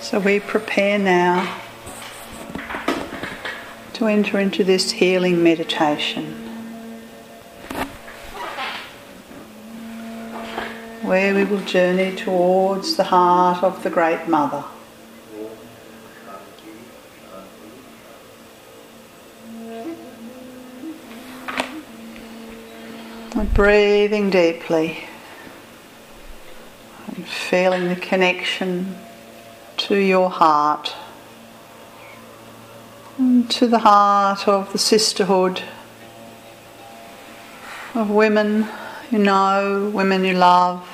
So we prepare now to enter into this healing meditation. Where we will journey towards the heart of the Great Mother. And breathing deeply and feeling the connection to your heart, and to the heart of the sisterhood of women you know, women you love,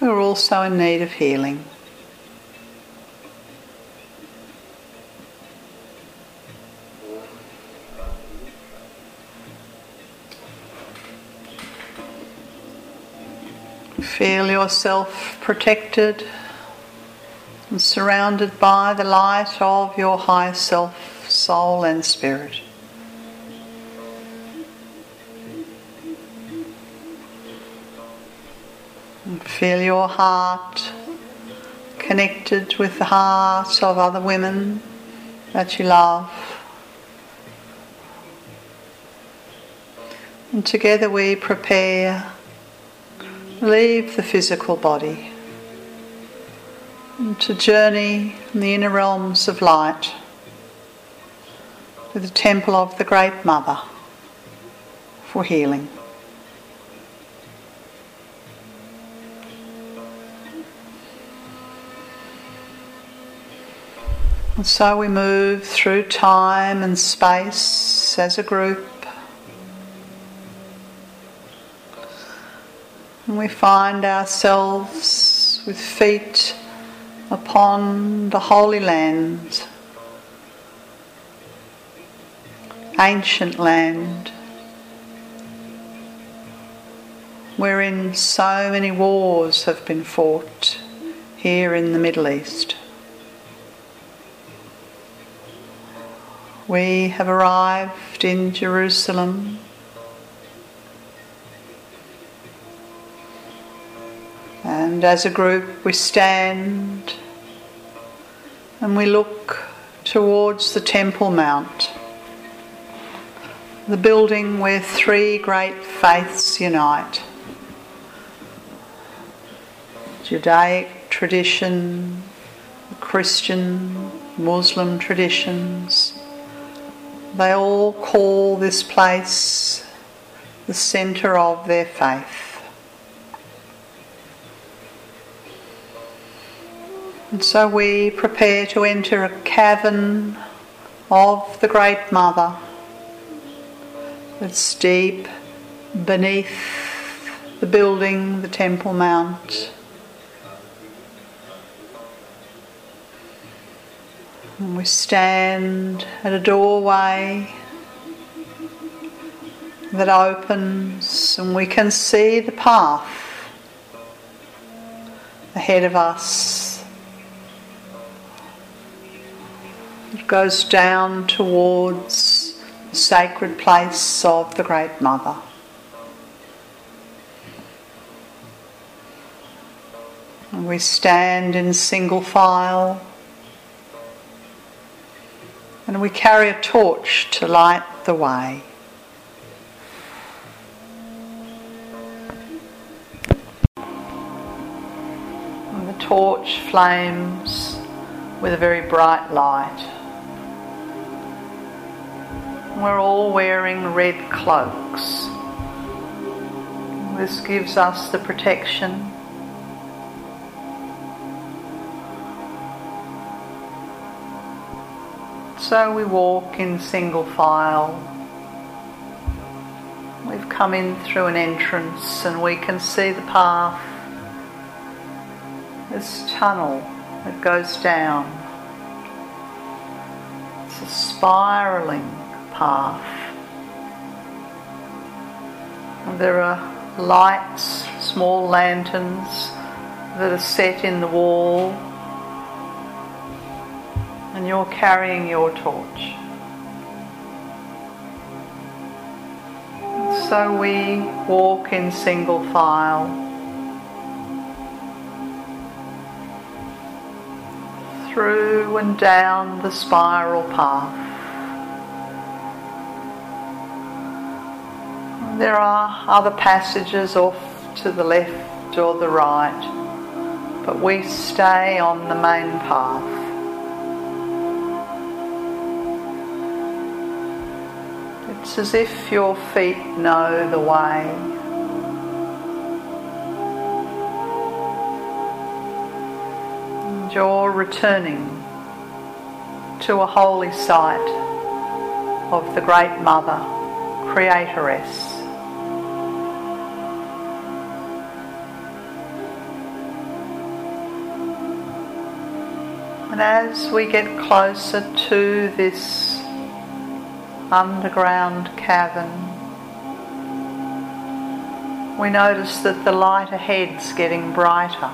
who are also in need of healing. Feel yourself protected and surrounded by the light of your higher self, soul, and spirit. And feel your heart connected with the hearts of other women that you love. And together we prepare leave the physical body and to journey in the inner realms of light to the temple of the Great Mother for healing. And so we move through time and space as a group And we find ourselves with feet upon the Holy Land, ancient land, wherein so many wars have been fought here in the Middle East. We have arrived in Jerusalem And as a group, we stand and we look towards the Temple Mount, the building where three great faiths unite Judaic tradition, Christian, Muslim traditions. They all call this place the centre of their faith. And so we prepare to enter a cavern of the Great Mother that's deep beneath the building, the Temple Mount. And we stand at a doorway that opens and we can see the path ahead of us It goes down towards the sacred place of the Great Mother. And we stand in single file and we carry a torch to light the way. And the torch flames with a very bright light. We're all wearing red cloaks. This gives us the protection. So we walk in single file. We've come in through an entrance and we can see the path. This tunnel that goes down. It's a spiraling half. And there are lights, small lanterns that are set in the wall, and you're carrying your torch. So we walk in single file through and down the spiral path. There are other passages off to the left or the right, but we stay on the main path. It's as if your feet know the way. And you're returning to a holy site of the Great Mother, Creatoress. And as we get closer to this underground cavern, we notice that the light ahead's getting brighter.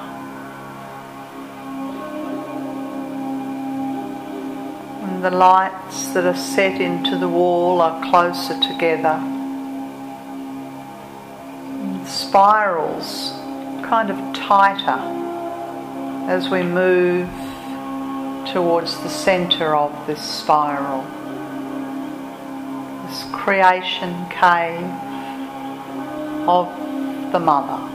And the lights that are set into the wall are closer together. And the spirals kind of tighter as we move towards the center of this spiral, this creation cave of the Mother.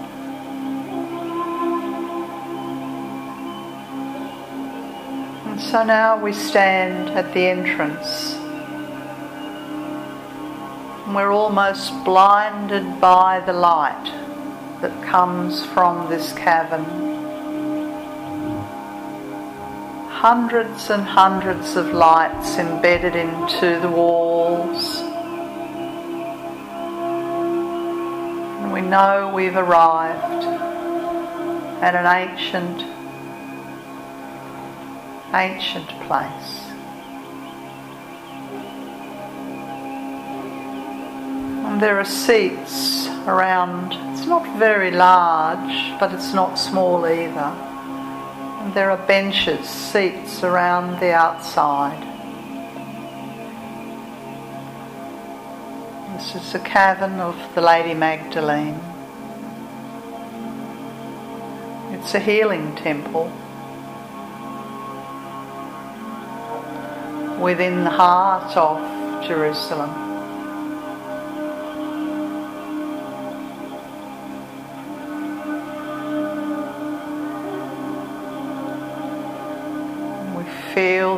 And so now we stand at the entrance. And we're almost blinded by the light that comes from this cavern hundreds and hundreds of lights embedded into the walls. And we know we've arrived at an ancient, ancient place. And there are seats around, it's not very large, but it's not small either there are benches, seats around the outside. This is the cavern of the Lady Magdalene. It's a healing temple within the heart of Jerusalem.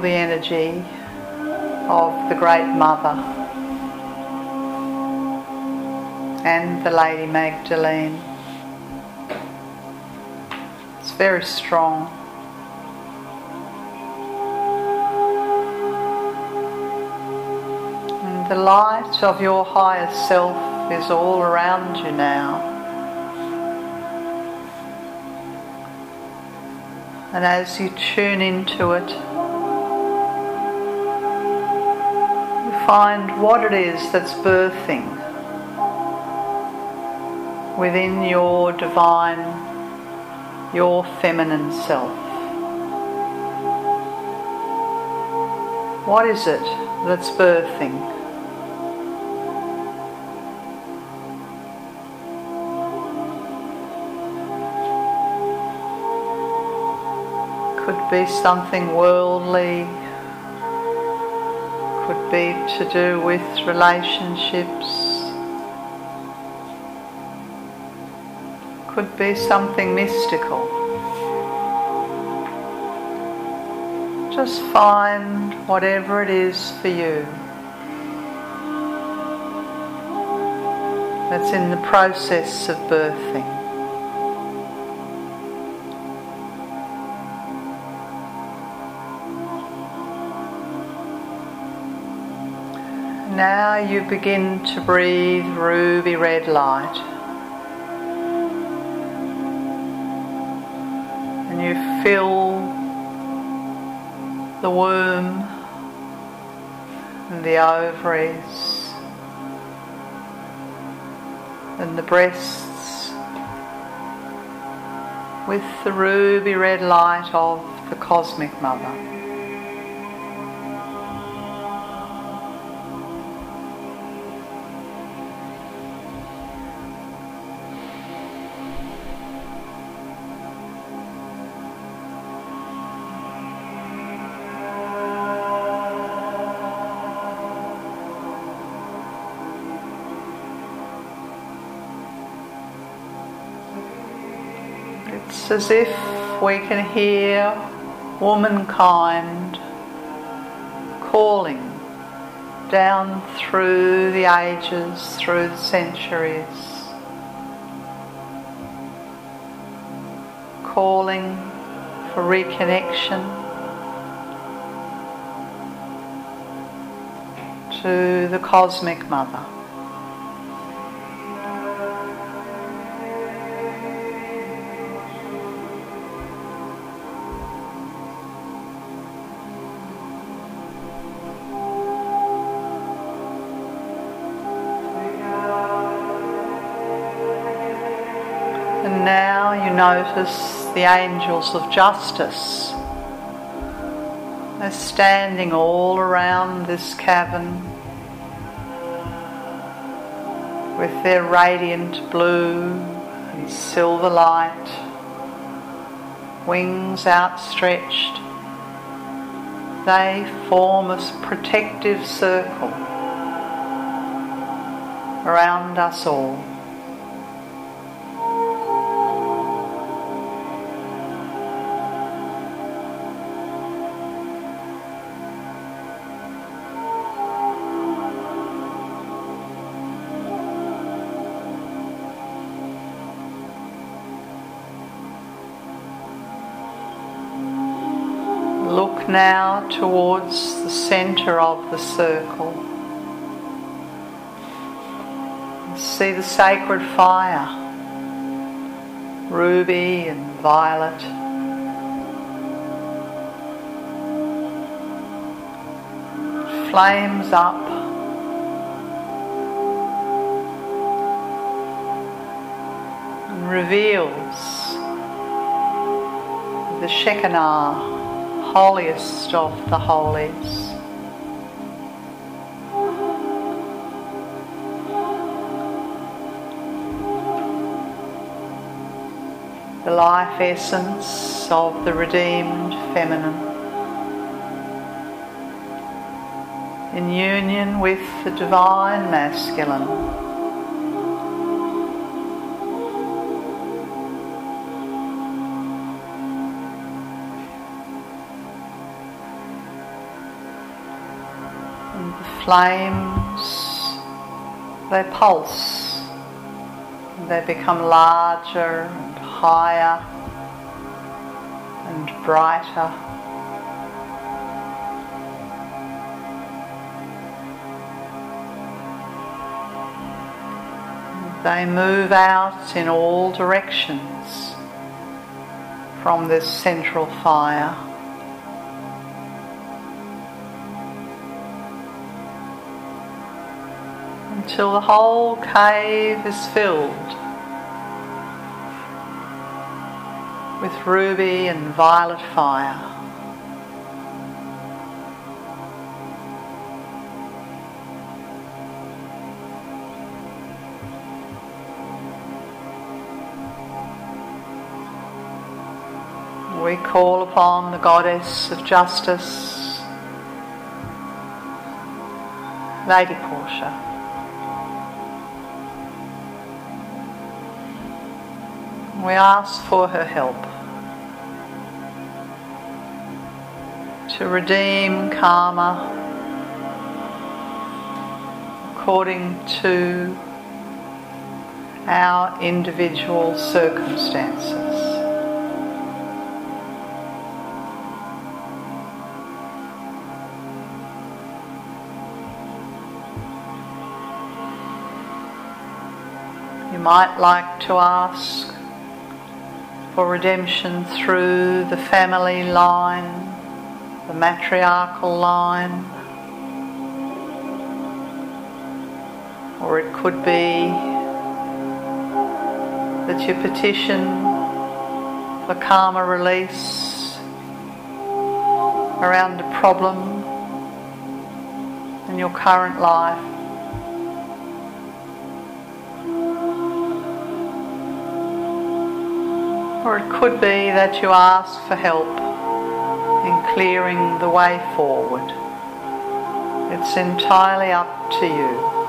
The energy of the Great Mother and the Lady Magdalene. It's very strong. And the light of your higher self is all around you now. And as you tune into it, find what it is that's birthing within your divine, your feminine self. What is it that's birthing? Could be something worldly, be to do with relationships, could be something mystical. Just find whatever it is for you that's in the process of birthing. You begin to breathe ruby red light. And you fill the womb and the ovaries and the breasts with the ruby red light of the Cosmic Mother. It's as if we can hear womankind calling down through the ages, through the centuries, calling for reconnection to the Cosmic Mother. Notice the angels of justice. They're standing all around this cavern with their radiant blue and silver light, wings outstretched. They form a protective circle around us all. Now towards the center of the circle. See the sacred fire, ruby and violet. Flames up. and reveals the Shekinah holiest of the holies. The life essence of the redeemed feminine. In union with the divine masculine. Flames, they pulse, they become larger and higher and brighter. They move out in all directions from this central fire. Until the whole cave is filled with ruby and violet fire. We call upon the goddess of justice, Lady Portia. We ask for her help to redeem karma according to our individual circumstances. You might like to ask for redemption through the family line, the matriarchal line, or it could be that you petition for karma release around a problem in your current life. Or it could be that you ask for help in clearing the way forward. It's entirely up to you.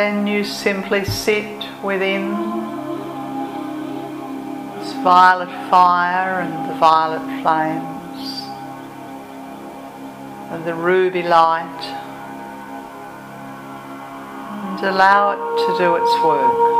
Then you simply sit within this violet fire and the violet flames and the ruby light and allow it to do its work.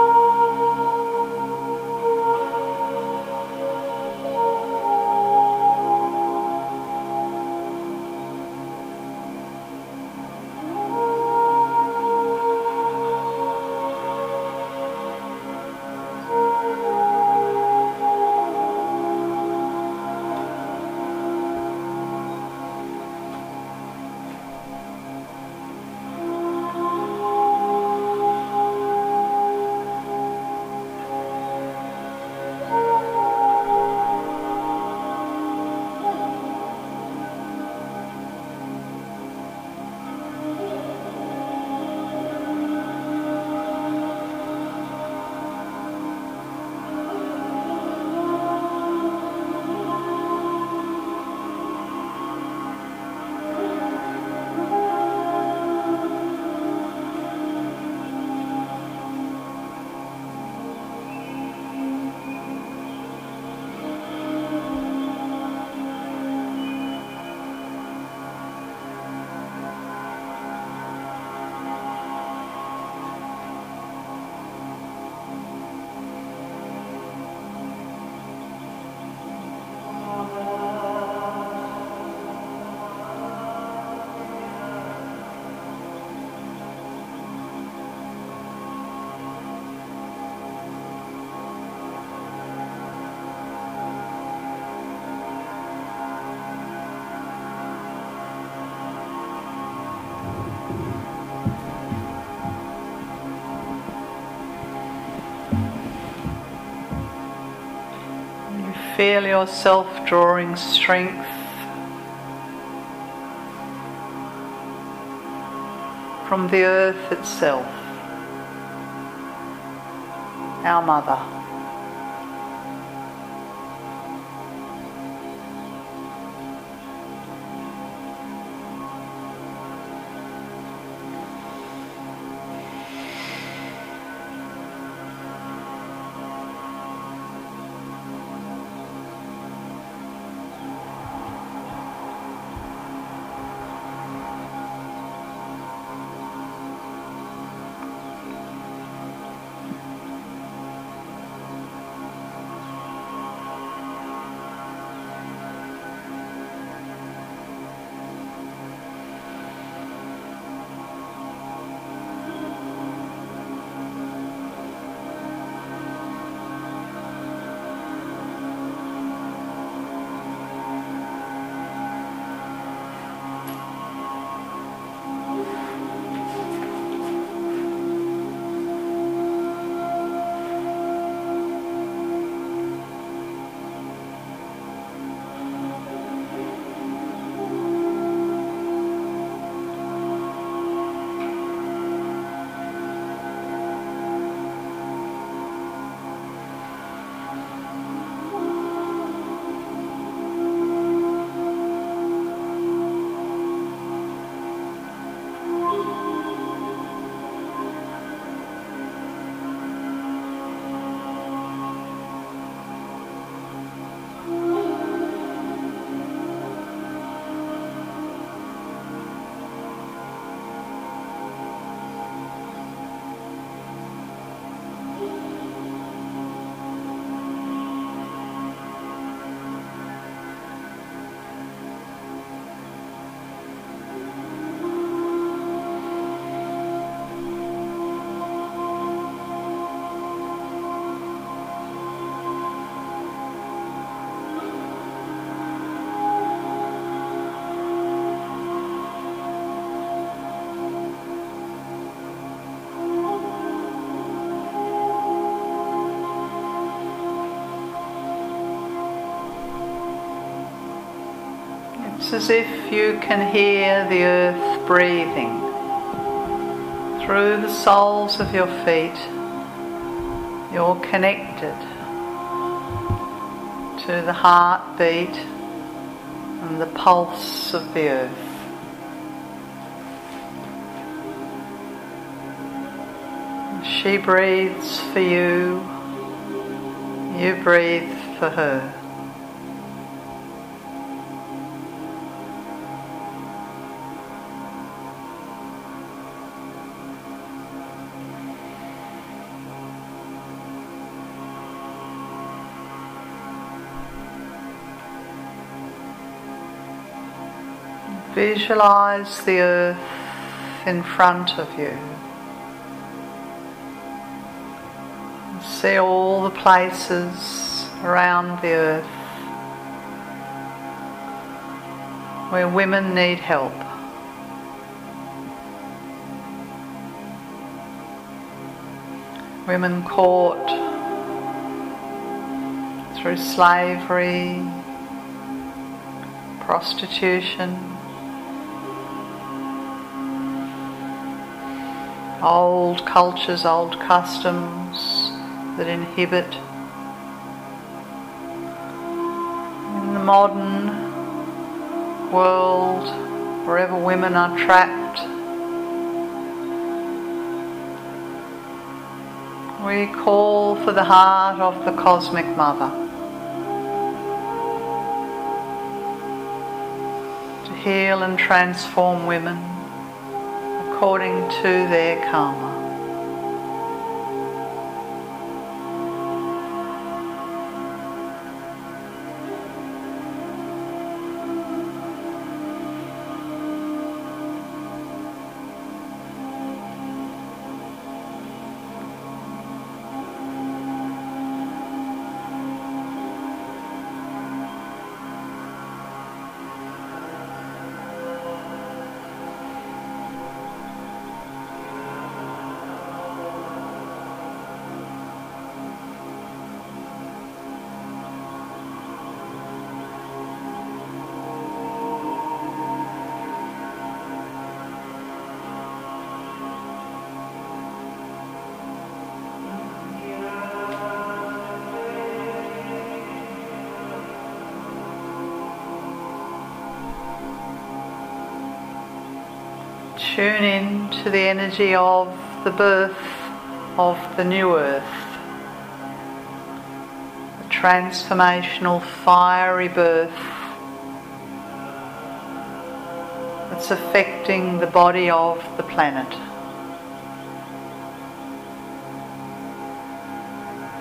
Feel yourself drawing strength from the earth itself, our mother. It's as if you can hear the earth breathing through the soles of your feet. You're connected to the heartbeat and the pulse of the earth. She breathes for you, you breathe for her. Visualize the earth in front of you. See all the places around the earth where women need help. Women caught through slavery, prostitution, old cultures, old customs that inhibit. In the modern world, wherever women are trapped, we call for the heart of the Cosmic Mother. to Heal and transform women according to their karma. Tune in to the energy of the birth of the new earth, the transformational fiery birth that's affecting the body of the planet.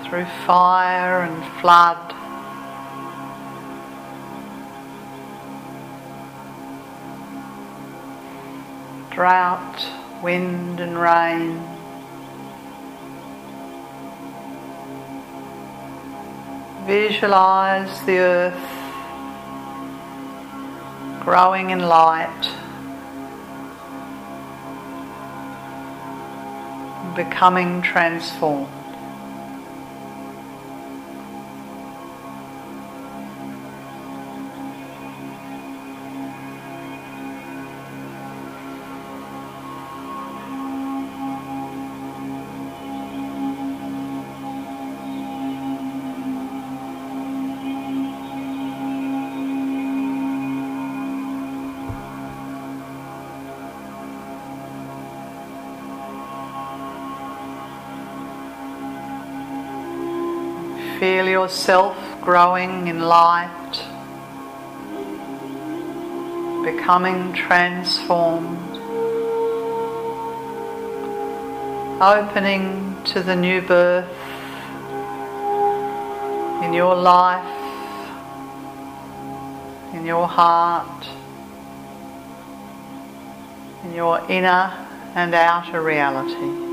Through fire and flood drought, wind, and rain. Visualize the earth growing in light, becoming transformed. Feel yourself growing in light, becoming transformed, opening to the new birth in your life, in your heart, in your inner and outer reality.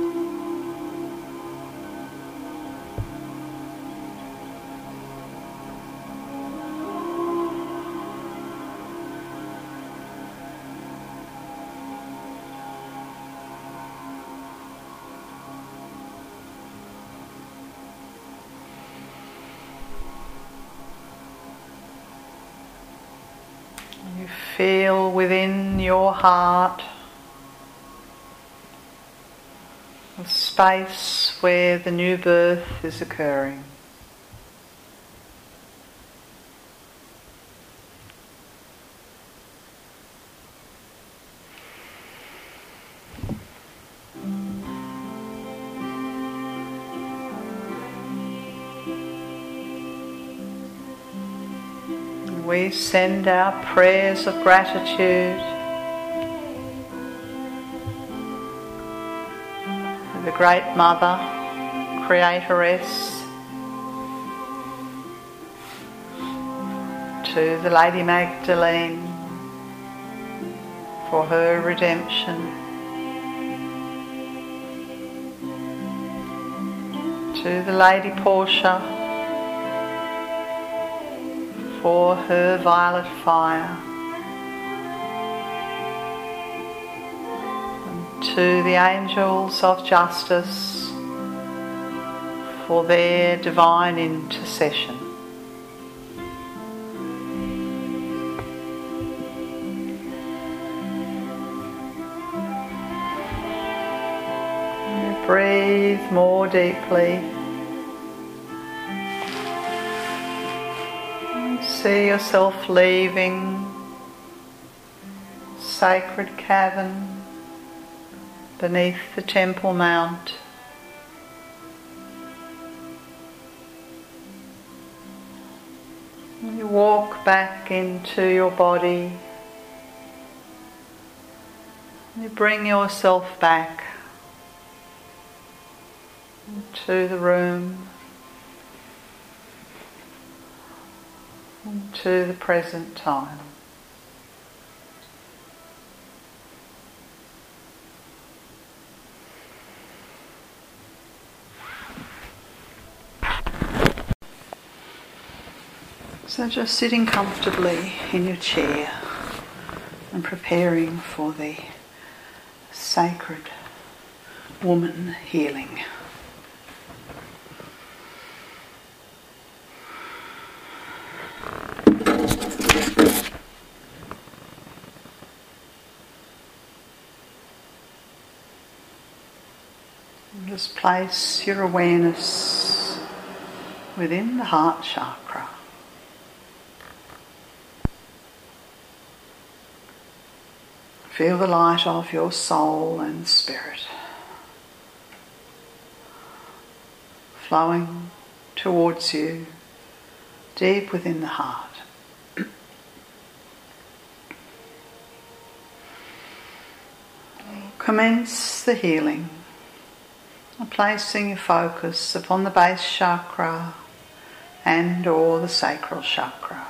heart, the space where the new birth is occurring. we send our prayers of gratitude Great Mother, Creatoress, to the Lady Magdalene for her redemption, to the Lady Portia for her violet fire, to the angels of justice for their divine intercession. Breathe more deeply. See yourself leaving sacred cavern beneath the Temple Mount. You walk back into your body. You bring yourself back to the room, to the present time. So just sitting comfortably in your chair and preparing for the sacred woman healing. Just place your awareness within the heart chakra. Feel the light of your soul and spirit flowing towards you deep within the heart. Commence the healing, placing your focus upon the base chakra and or the sacral chakra.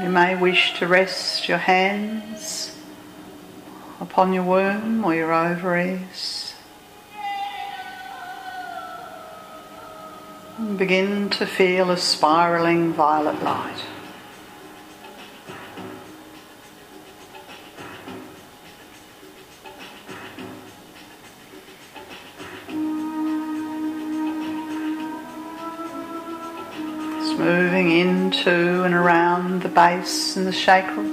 You may wish to rest your hands upon your womb or your ovaries. And begin to feel a spiraling violet light. Into and around the base and the sacral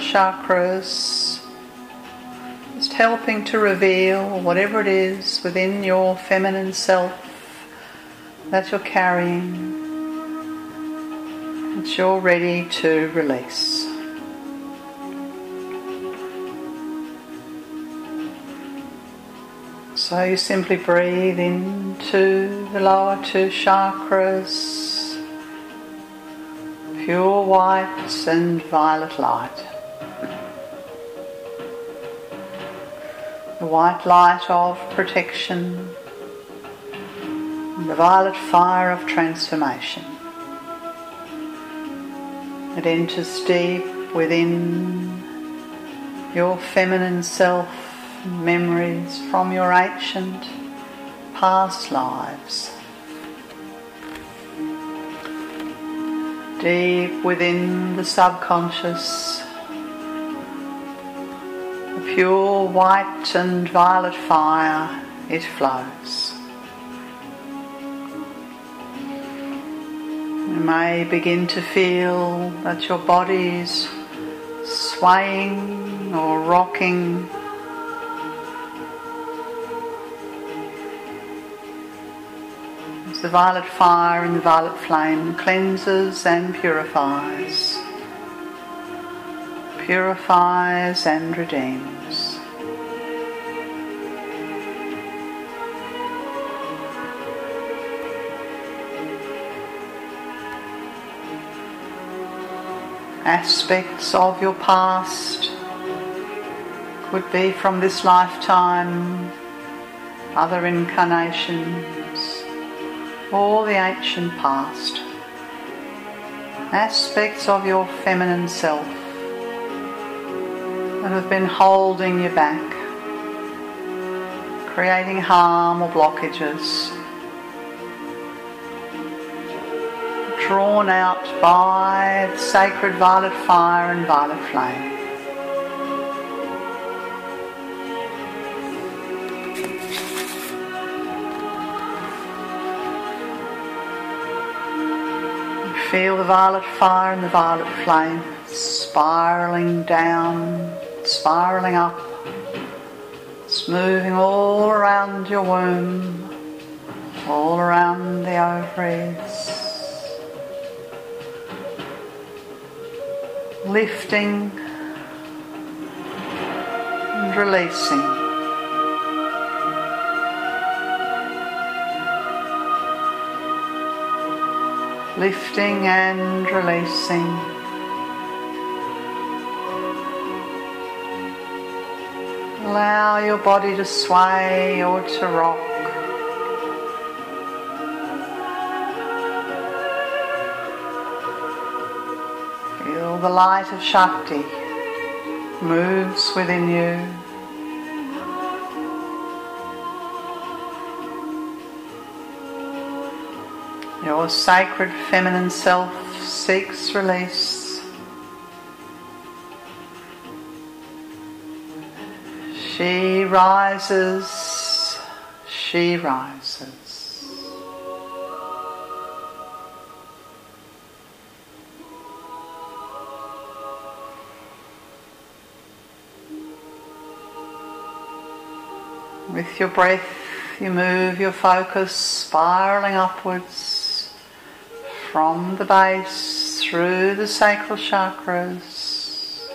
chakras, just helping to reveal whatever it is within your feminine self that you're carrying, that you're ready to release. So you simply breathe into the lower two chakras pure white and violet light. The white light of protection, the violet fire of transformation. It enters deep within your feminine self, memories from your ancient past lives. Deep within the subconscious, a pure white and violet fire, it flows. You may begin to feel that your body is swaying or rocking flames, the violet fire and the violet flame cleanses and purifies, purifies and redeems. Aspects of your past could be from this lifetime, other incarnations or the ancient past. Aspects of your feminine self that have been holding you back, creating harm or blockages. drawn out by the sacred violet fire and violet flame. Feel the violet fire and the violet flame spiraling down, spiraling up. It's moving all around your womb, all around the ovaries. lifting and releasing. Lifting and releasing. Allow your body to sway or to rock. Feel the light of Shakti moves within you. Your sacred feminine self seeks release. She rises, she rises. With your breath, you move your focus spiraling upwards from the base through the sacral chakras.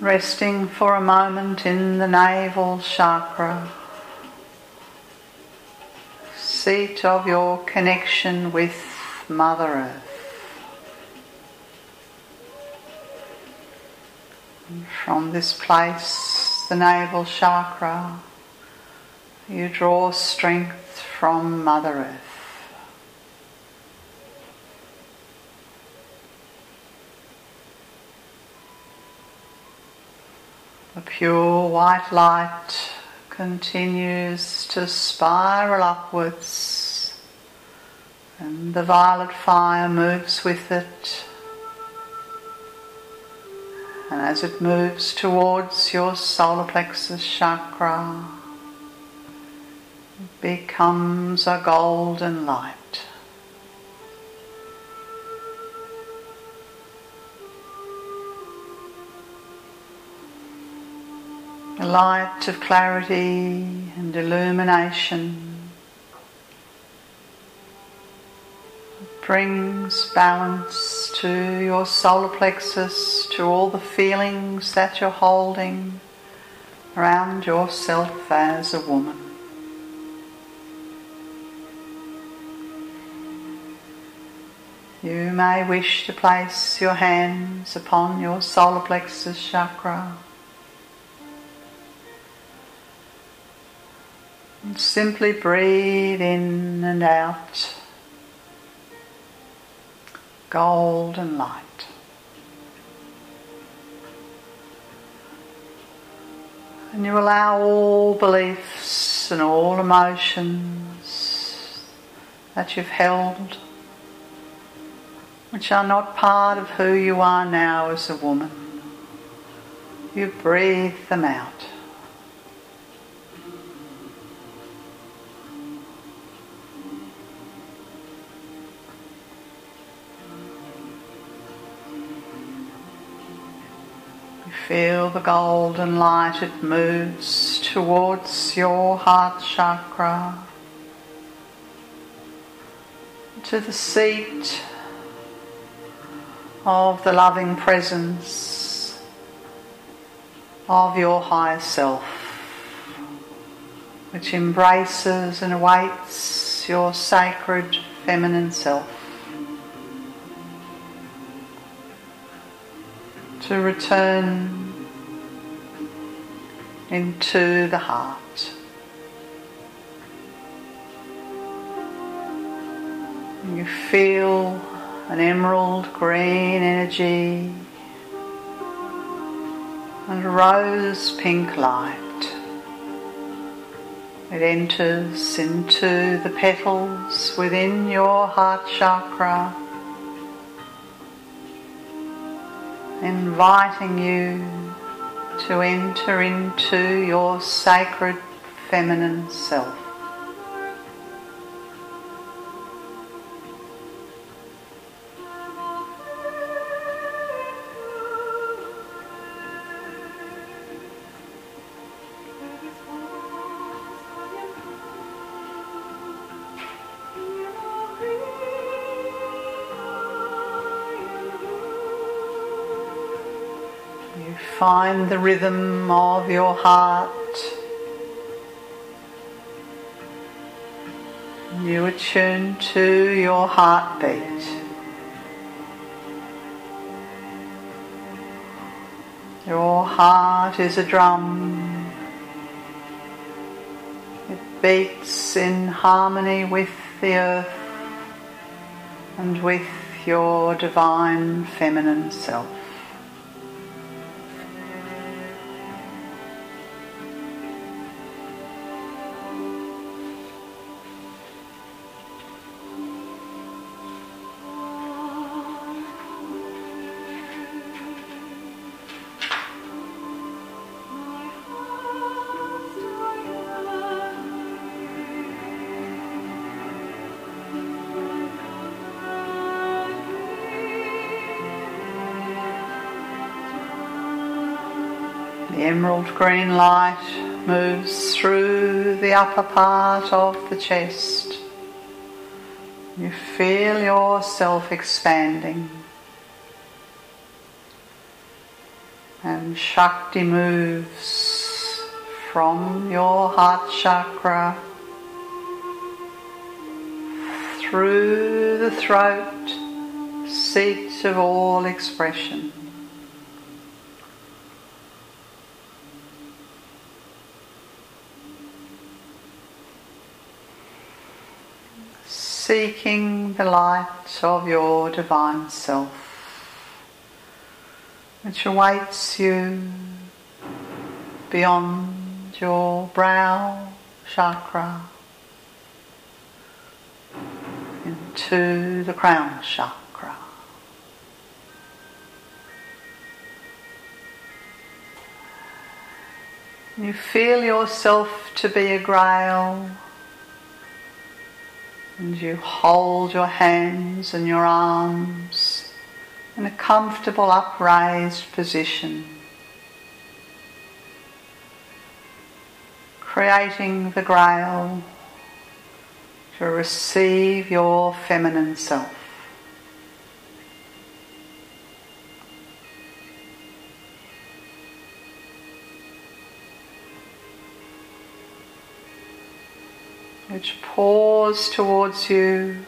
Resting for a moment in the navel chakra, seat of your connection with Mother Earth. From this place, the navel chakra, you draw strength from Mother Earth. The pure white light continues to spiral upwards, and the violet fire moves with it and as it moves towards your solar plexus chakra, becomes a golden light. A light of clarity and illumination brings balance to your solar plexus, to all the feelings that you're holding around yourself as a woman. You may wish to place your hands upon your solar plexus chakra. And simply breathe in and out golden light. And you allow all beliefs and all emotions that you've held, which are not part of who you are now as a woman, you breathe them out. You Feel the golden light, it moves towards your heart chakra, to the seat of the loving presence of your higher self, which embraces and awaits your sacred feminine self. To return into the heart. You feel an emerald green energy and a rose pink light. It enters into the petals within your heart chakra, inviting you to enter into your sacred feminine self. Find the rhythm of your heart. You attune to your heartbeat. Your heart is a drum. It beats in harmony with the earth and with your divine feminine self. Green light moves through the upper part of the chest. You feel yourself expanding. And Shakti moves from your heart chakra through the throat, seat of all expression. Seeking the light of your divine self, which awaits you beyond your brow chakra into the crown chakra. You feel yourself to be a grail and you hold your hands and your arms in a comfortable upraised position, creating the grail to receive your feminine self. Which pours towards you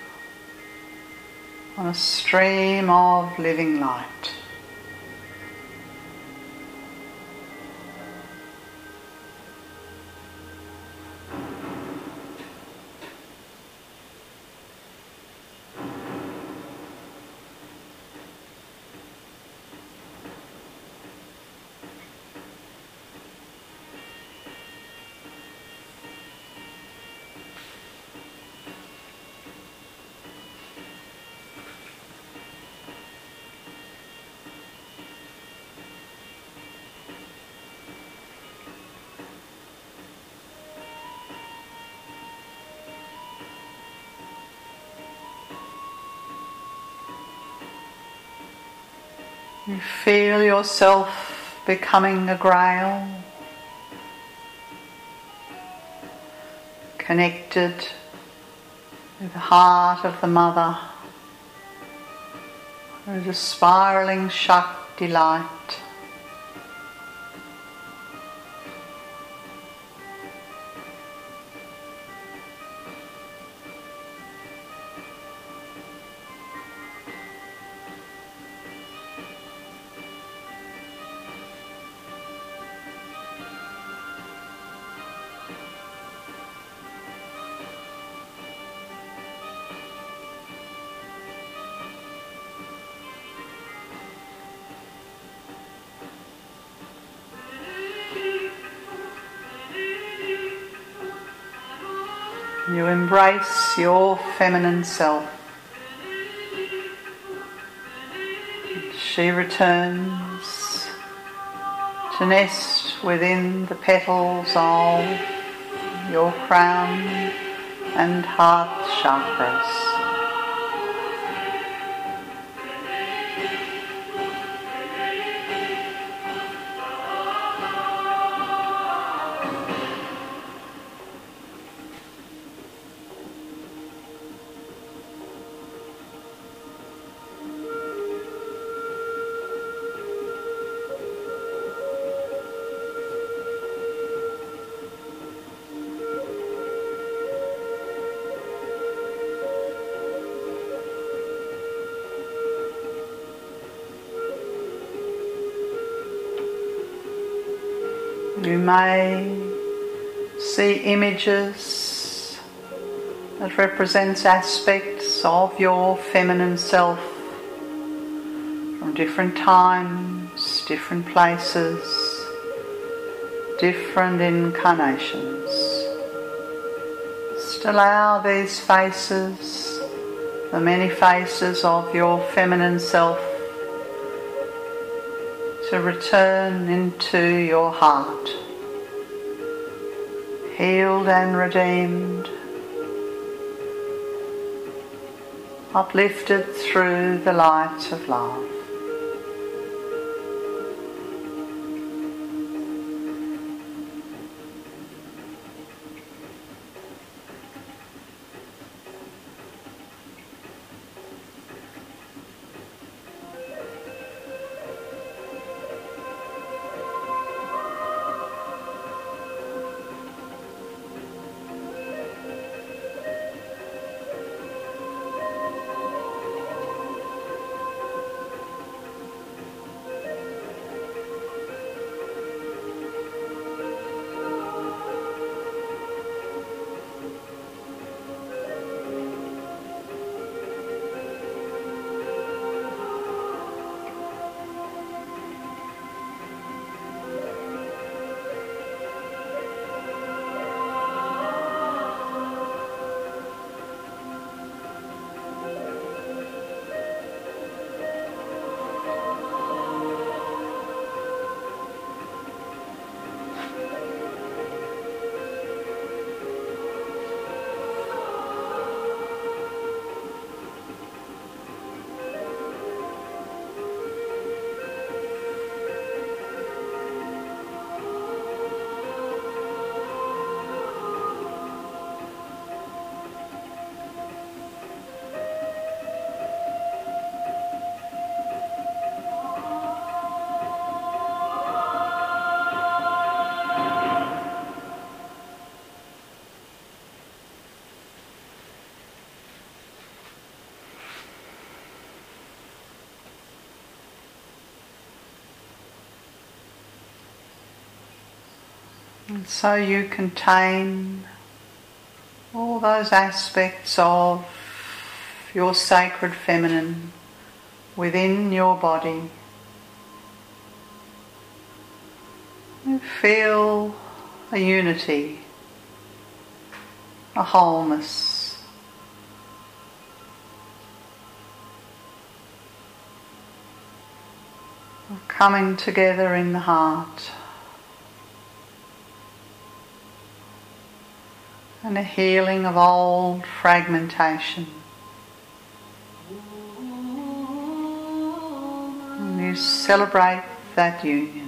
on a stream of living light. Feel yourself becoming a grail, connected with the heart of the mother. There is a spiraling Shakti light. Embrace your feminine self. She returns to nest within the petals of your crown and heart chakras. Images that represents aspects of your feminine self from different times, different places, different incarnations. Just allow these faces, the many faces of your feminine self to return into your heart, healed and redeemed, uplifted through the light of love. And so you contain all those aspects of your sacred feminine within your body. You feel a unity, a wholeness. Coming together in the heart. And a healing of old fragmentation. And you celebrate that union.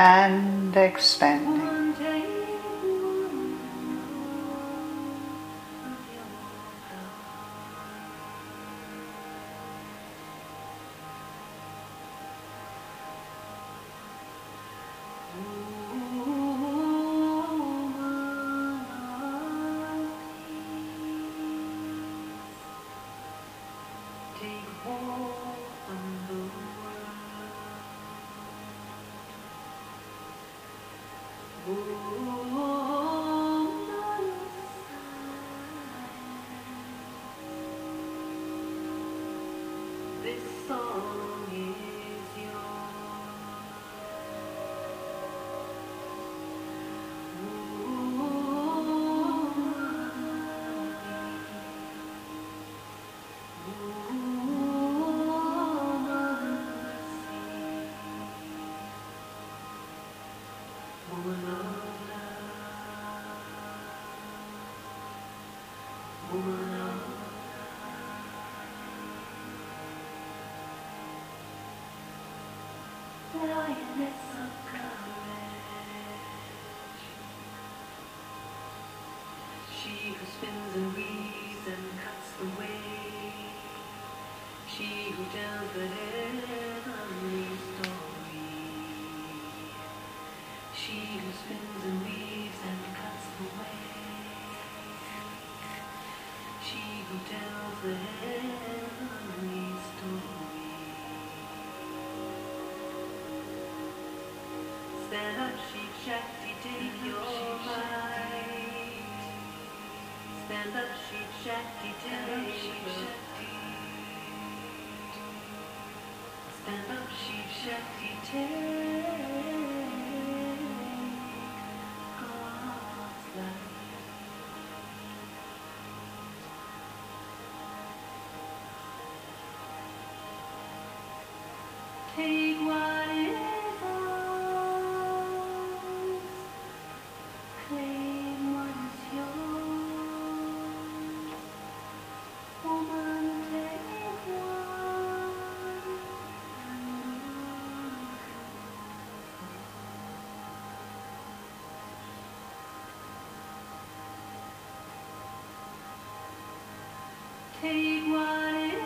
and expanding. Take what is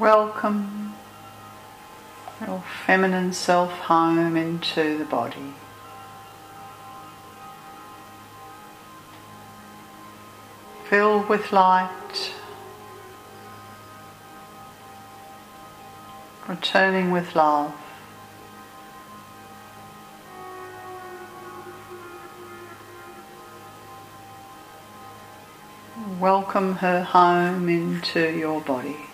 welcome your feminine self home into the body. Fill with light, returning with love. Welcome her home into your body.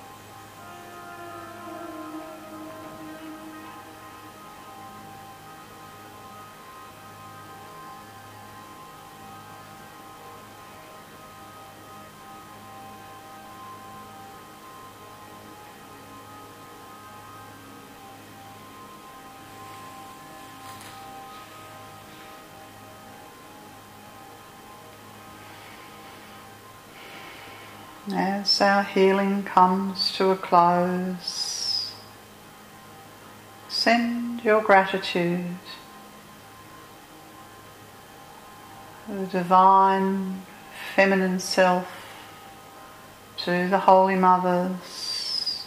As our healing comes to a close, send your gratitude. The divine feminine self, to the Holy Mothers,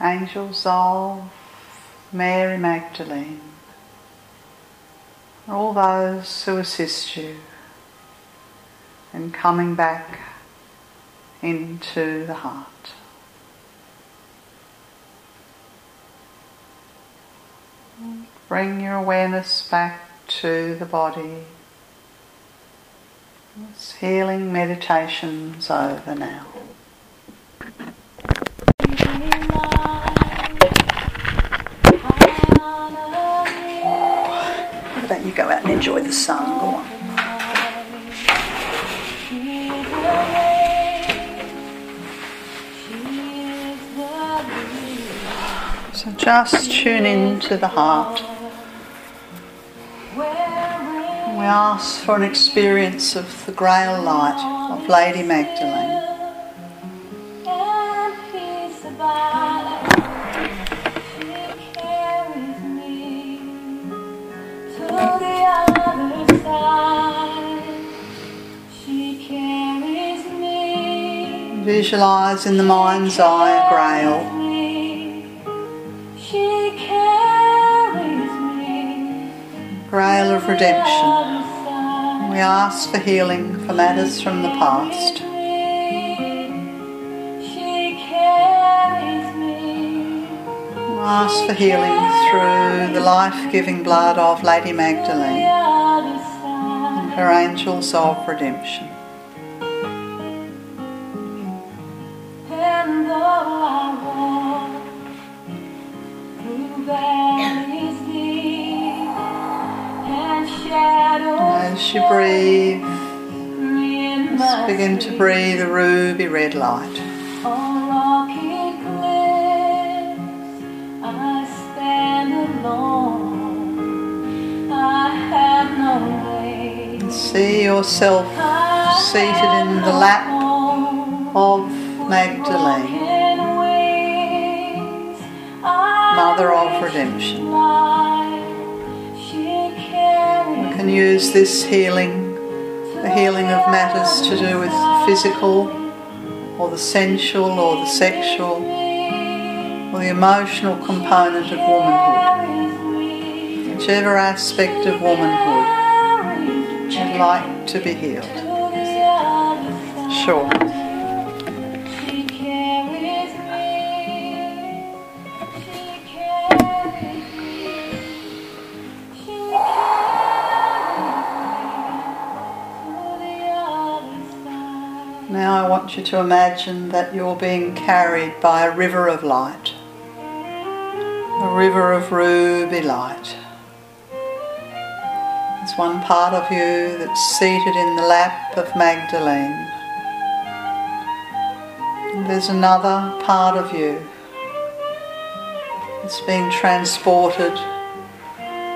angels of Mary Magdalene, all those who assist you and coming back into the heart. Bring your awareness back to the body. This healing meditation's over now. How about you go out and enjoy the sun? Go on. So just tune into the heart. We ask for an experience of the grail light of Lady Magdalene. Visualize in the mind's eye a grail. Grail of redemption. We ask for healing for matters from the past. We ask for healing through the life giving blood of Lady Magdalene and her angels of redemption. To breathe a ruby red light. on rocky cliffs, I stand alone. I have no way. See yourself seated in the lap of Magdalene, Mother of Redemption. We can use this healing, the healing of matters to do with physical, or the sensual, or the sexual, or the emotional component of womanhood. Whichever aspect of womanhood you'd like to be healed. Sure. You to imagine that you're being carried by a river of light, a river of ruby light. There's one part of you that's seated in the lap of Magdalene. There's another part of you that's being transported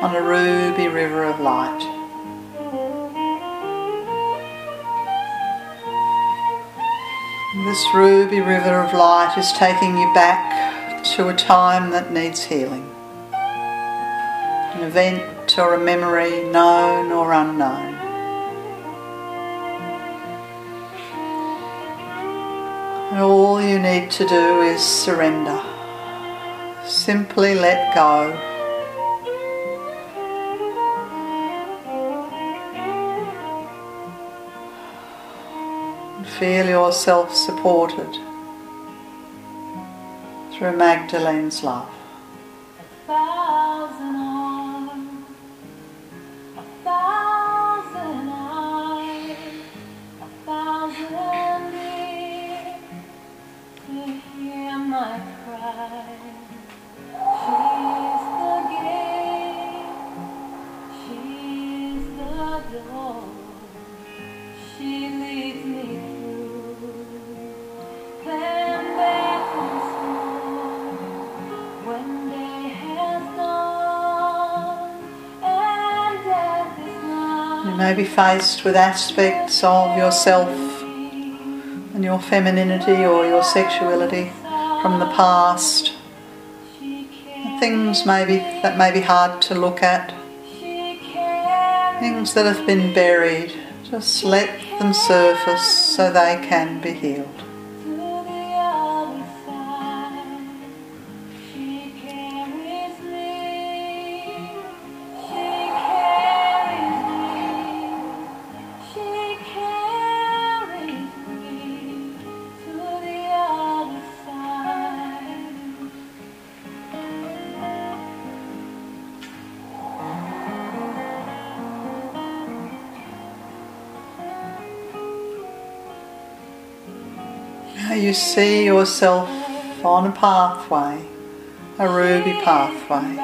on a ruby river of light. This ruby river of light is taking you back to a time that needs healing. An event or a memory, known or unknown. And all you need to do is surrender. Simply let go. Feel yourself supported through Magdalene's love. May be faced with aspects of yourself and your femininity or your sexuality from the past. Things maybe that may be hard to look at. Things that have been buried. Just let them surface so they can be healed. You see yourself on a pathway, a ruby pathway.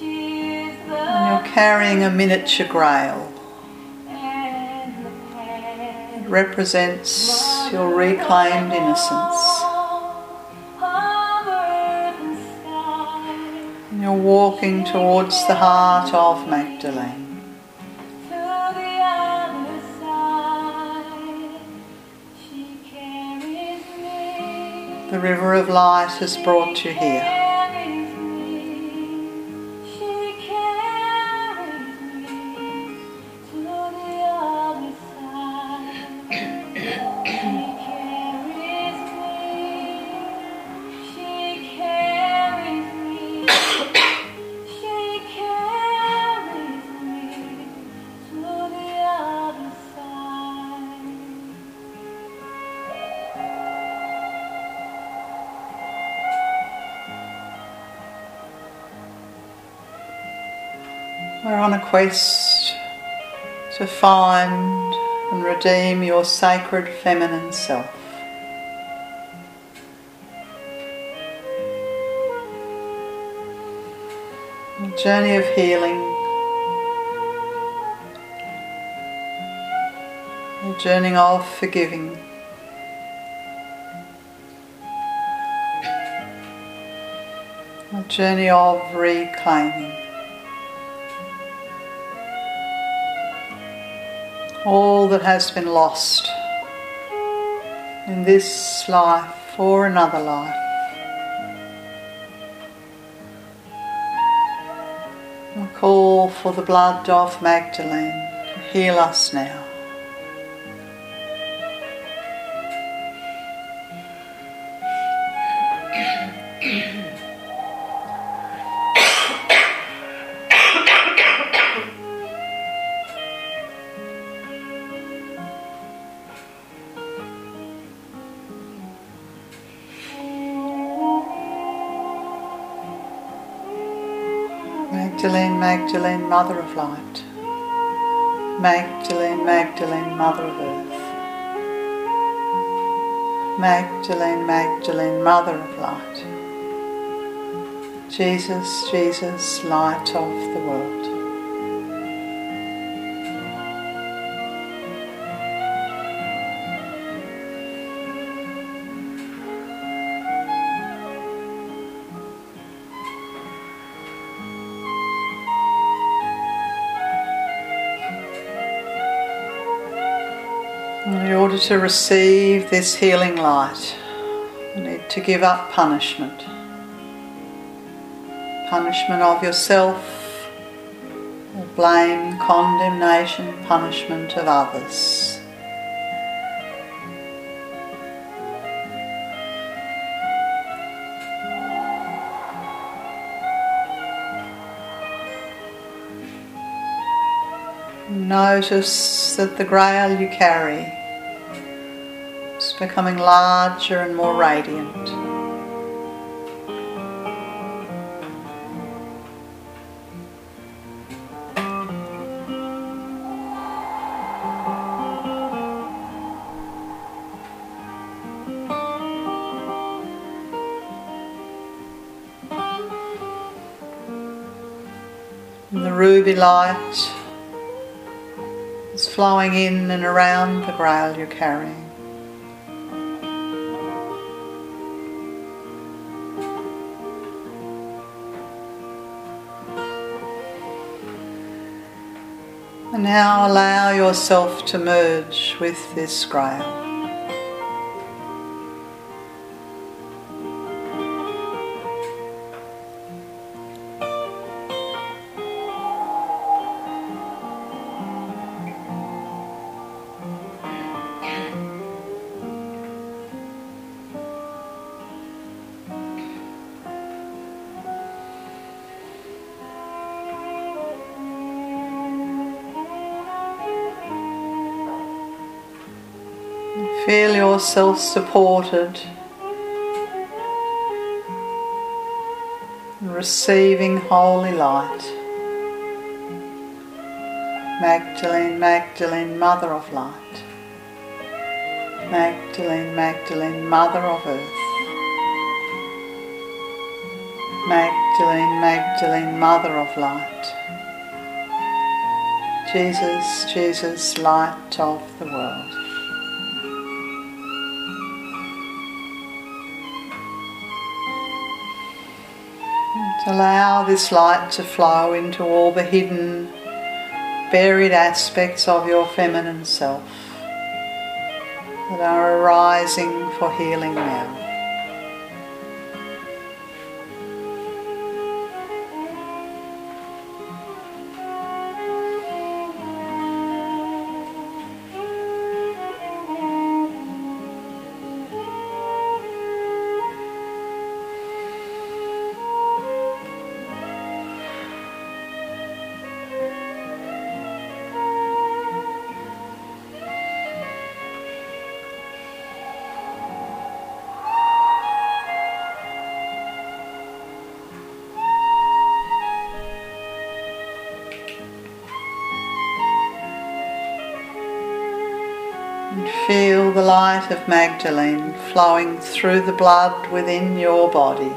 And you're carrying a miniature grail. It represents your reclaimed innocence. And you're walking towards the heart of Magdalene. The river of light has brought you here. Quest to find and redeem your sacred feminine self. A journey of healing, a journey of forgiving. A journey of reclaiming. All that has been lost in this life or another life. I call for the blood of Magdalene to heal us now. Magdalene, Mother of Light. Magdalene, Magdalene, Mother of Earth. Magdalene, Magdalene, Mother of Light. Jesus, Jesus, Light of the world. To receive this healing light, you need to give up punishment. Punishment of yourself, blame, condemnation, punishment of others. Notice that the grail you carry becoming larger and more radiant. And the ruby light is flowing in and around the grail you're carrying. Now allow yourself to merge with this grail. Feel yourself supported receiving holy light. Magdalene, Magdalene, Mother of Light. Magdalene, Magdalene, Mother of Earth. Magdalene, Magdalene, Mother of Light. Jesus, Jesus, Light of the world. Allow this light to flow into all the hidden, buried aspects of your feminine self that are arising for healing now. The light of Magdalene flowing through the blood within your body,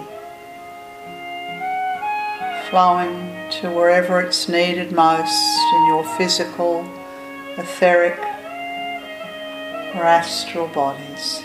flowing to wherever it's needed most in your physical, etheric, or astral bodies.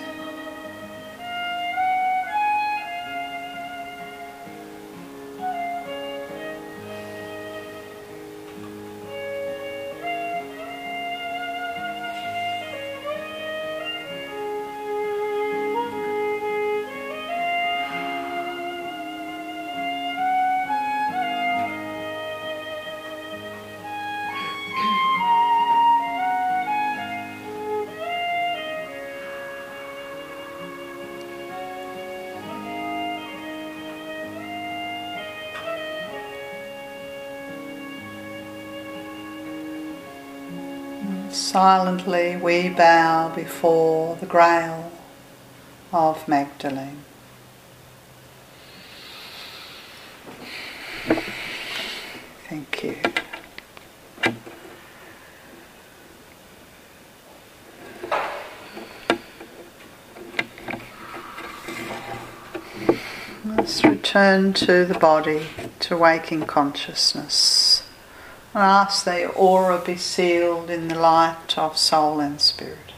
Silently we bow before the grail of Magdalene. Thank you. Let's return to the body, to waking consciousness, and ask your aura be sealed in the light of soul and spirit.